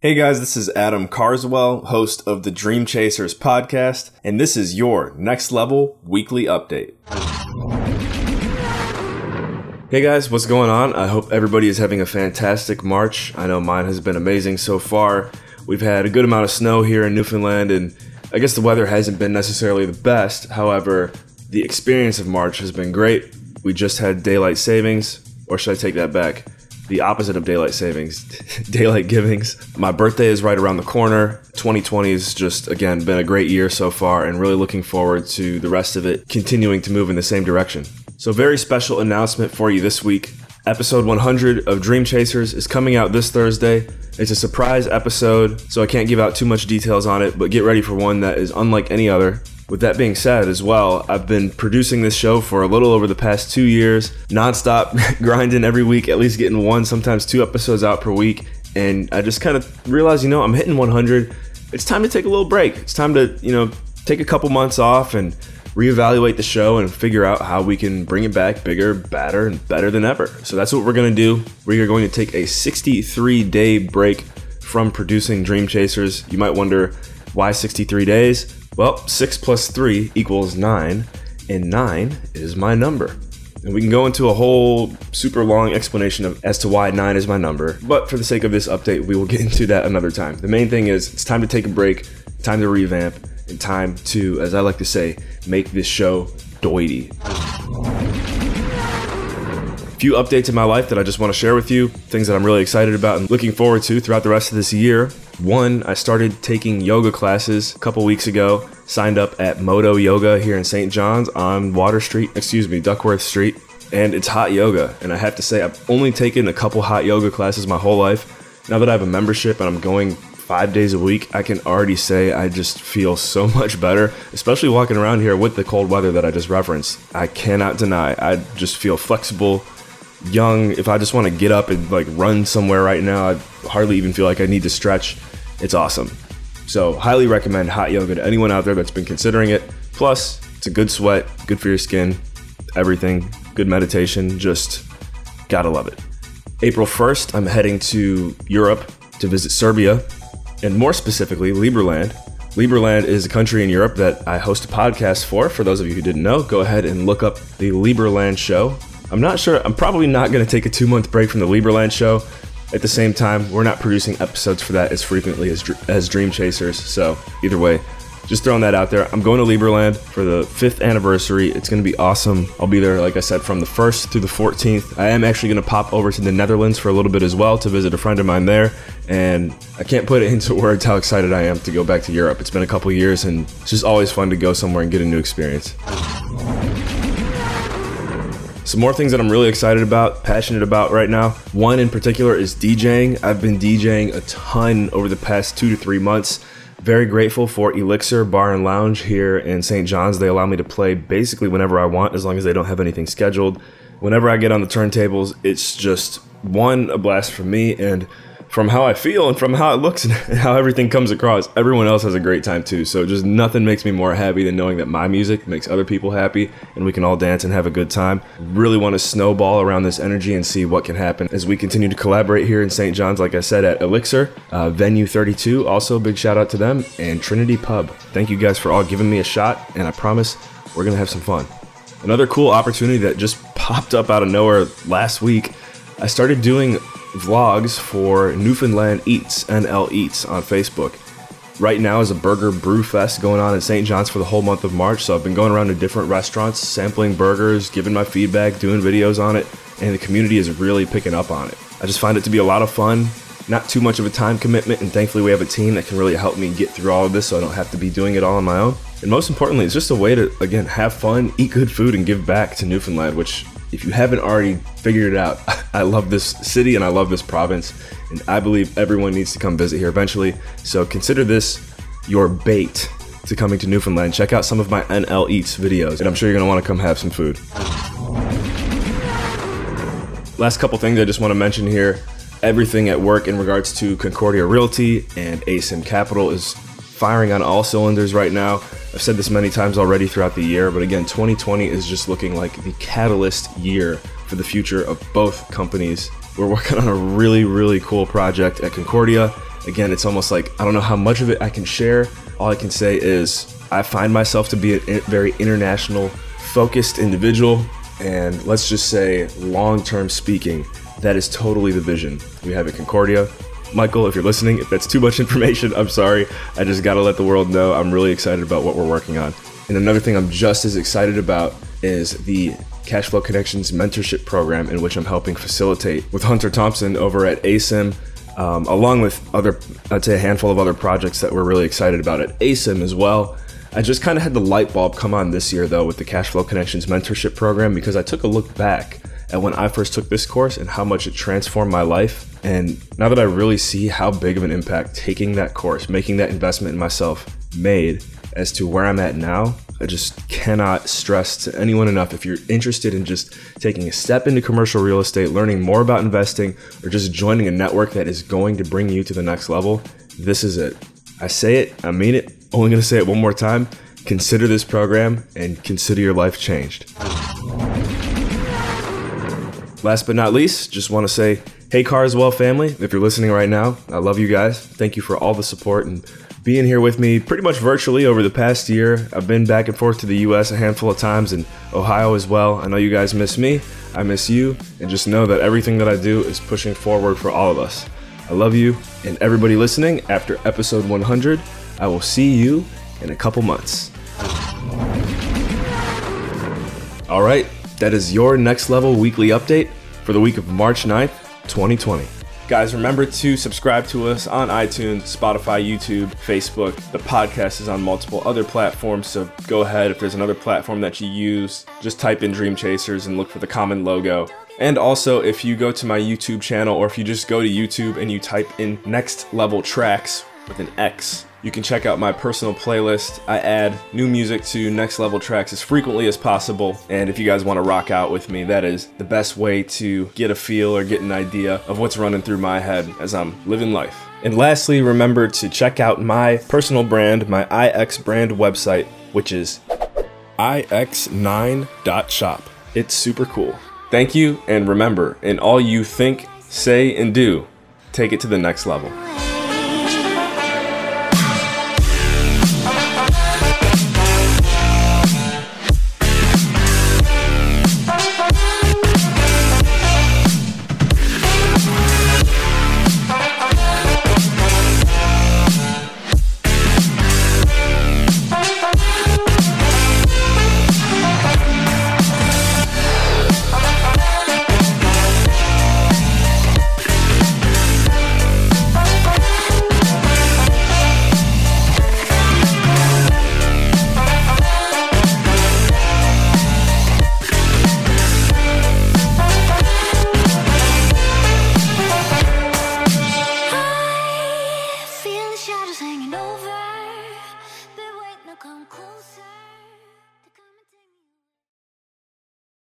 Hey guys, this is Adam Carswell, host of the Dream Chasers podcast, and this is your next level weekly update. Hey guys, what's going on? I hope everybody is having a fantastic March. I know mine has been amazing so far. We've had a good amount of snow here in Newfoundland, and I guess the weather hasn't been necessarily the best. However, the experience of March has been great. We just had daylight savings, or should I take that back? The opposite of daylight savings, daylight givings. My birthday is right around the corner. 2020 has just, again, been a great year so far and really looking forward to the rest of it continuing to move in the same direction. So, very special announcement for you this week. Episode 100 of Dream Chasers is coming out this Thursday. It's a surprise episode, so I can't give out too much details on it, but get ready for one that is unlike any other. With that being said, as well, I've been producing this show for a little over the past two years, nonstop grinding every week, at least getting one, sometimes two episodes out per week. And I just kind of realized, you know, I'm hitting 100. It's time to take a little break. It's time to, you know, take a couple months off and reevaluate the show and figure out how we can bring it back bigger, badder, and better than ever. So that's what we're going to do. We are going to take a 63 day break from producing Dream Chasers. You might wonder why 63 days? Well, 6 plus 3 equals 9, and 9 is my number. And we can go into a whole super long explanation of as to why 9 is my number, but for the sake of this update, we will get into that another time. The main thing is it's time to take a break, time to revamp, and time to, as I like to say, make this show doity few updates in my life that I just want to share with you, things that I'm really excited about and looking forward to throughout the rest of this year. One, I started taking yoga classes a couple weeks ago, signed up at Modo Yoga here in St. John's on Water Street, excuse me, Duckworth Street, and it's hot yoga. And I have to say, I've only taken a couple hot yoga classes my whole life. Now that I have a membership and I'm going five days a week, I can already say I just feel so much better, especially walking around here with the cold weather that I just referenced. I cannot deny, I just feel flexible, young, if I just want to get up and like run somewhere right now, I hardly even feel like I need to stretch. It's awesome. So, highly recommend hot yoga to anyone out there that's been considering it. Plus, it's a good sweat, good for your skin, everything, good meditation. Just gotta love it. April 1st, I'm heading to Europe to visit Serbia, and more specifically, Liberland. Liberland is a country in Europe that I host a podcast for. For those of you who didn't know, go ahead and look up the Liberland Show I'm not sure. I'm probably not going to take a two month break from the Liberland show. At the same time, we're not producing episodes for that as frequently as, as Dream Chasers. So, either way, just throwing that out there. I'm going to Liberland for the fifth anniversary. It's going to be awesome. I'll be there, like I said, from the 1st through the 14th. I am actually going to pop over to the Netherlands for a little bit as well to visit a friend of mine there. And I can't put it into words how excited I am to go back to Europe. It's been a couple years and it's just always fun to go somewhere and get a new experience. Some more things that I'm really excited about, passionate about right now. One in particular is DJing. I've been DJing a ton over the past two to three months. Very grateful for Elixir Bar and Lounge here in St. John's. They allow me to play basically whenever I want as long as they don't have anything scheduled. Whenever I get on the turntables, it's just one, a blast for me, and from how I feel and from how it looks and how everything comes across, everyone else has a great time too. So just nothing makes me more happy than knowing that my music makes other people happy and we can all dance and have a good time. Really want to snowball around this energy and see what can happen as we continue to collaborate here in St. John's, like I said, at Elixir, uh, Venue 32. Also, big shout out to them and Trinity Pub. Thank you guys for all giving me a shot, and I promise we're going to have some fun. Another cool opportunity that just popped up out of nowhere last week. I started doing vlogs for Newfoundland Eats, NL Eats on Facebook. Right now is a burger brew fest going on in St. John's for the whole month of March. So I've been going around to different restaurants, sampling burgers, giving my feedback, doing videos on it, and the community is really picking up on it. I just find it to be a lot of fun, not too much of a time commitment, and thankfully we have a team that can really help me get through all of this so I don't have to be doing it all on my own. And most importantly, it's just a way to, again, have fun, eat good food, and give back to Newfoundland, which if you haven't already figured it out, I love this city and I love this province, and I believe everyone needs to come visit here eventually. So consider this your bait to coming to Newfoundland. Check out some of my NL Eats videos, and I'm sure you're gonna wanna come have some food. Last couple things I just wanna mention here everything at work in regards to Concordia Realty and Asym Capital is firing on all cylinders right now. I've said this many times already throughout the year, but again, 2020 is just looking like the catalyst year for the future of both companies. We're working on a really, really cool project at Concordia, Again, it's almost like I don't know how much of it I can share. All I can say is I find myself to be a very international focused individual. And let's just say, long term speaking, that is totally the vision we have at Concordia. Michael, if you're listening, if that's too much information, I'm sorry. I just got to let the world know I'm really excited about what we're working on. And another thing I'm just as excited about is the Cash Flow Connections mentorship program, in which I'm helping facilitate with Hunter Thompson over at Asym, um, along with other, I'd say a handful of other projects that we're really excited about at Asym as well. I just kind of had the light bulb come on this year though with the Cash Flow Connections mentorship program because I took a look back at when I first took this course and how much it transformed my life. And now that I really see how big of an impact taking that course, making that investment in myself made as to where I'm at now, I just cannot stress to anyone enough if you're interested in just taking a step into commercial real estate, learning more about investing, or just joining a network that is going to bring you to the next level, this is it. I say it, I mean it, only to say it one more time. Consider this program and consider your life changed. Last but not least, just want to say, hey, Carswell family, if you're listening right now, I love you guys. Thank you for all the support and being here with me pretty much virtually over the past year. I've been back and forth to the US a handful of times and Ohio as well. I know you guys miss me, I miss you, and just know that everything that I do is pushing forward for all of us. I love you, and everybody listening, after episode 100, I will see you in a couple months. All right, that is your next level weekly update for the week of March 9th, 2020. Guys, remember to subscribe to us on iTunes, Spotify, YouTube, Facebook. The podcast is on multiple other platforms, so go ahead. If there's another platform that you use, just type in Dream Chasers and look for the common logo. And also, if you go to my YouTube channel or if you just go to YouTube and you type in Next Level Trax with an X, you can check out my personal playlist. I add new music to Next Level Trax as frequently as possible. And if you guys want to rock out with me, that is the best way to get a feel or get an idea of what's running through my head as I'm living life. And lastly, remember to check out my personal brand, my IX brand website, which is ix9.shop. It's super cool. Thank you, and remember, in all you think, say, and do, take it to the next level.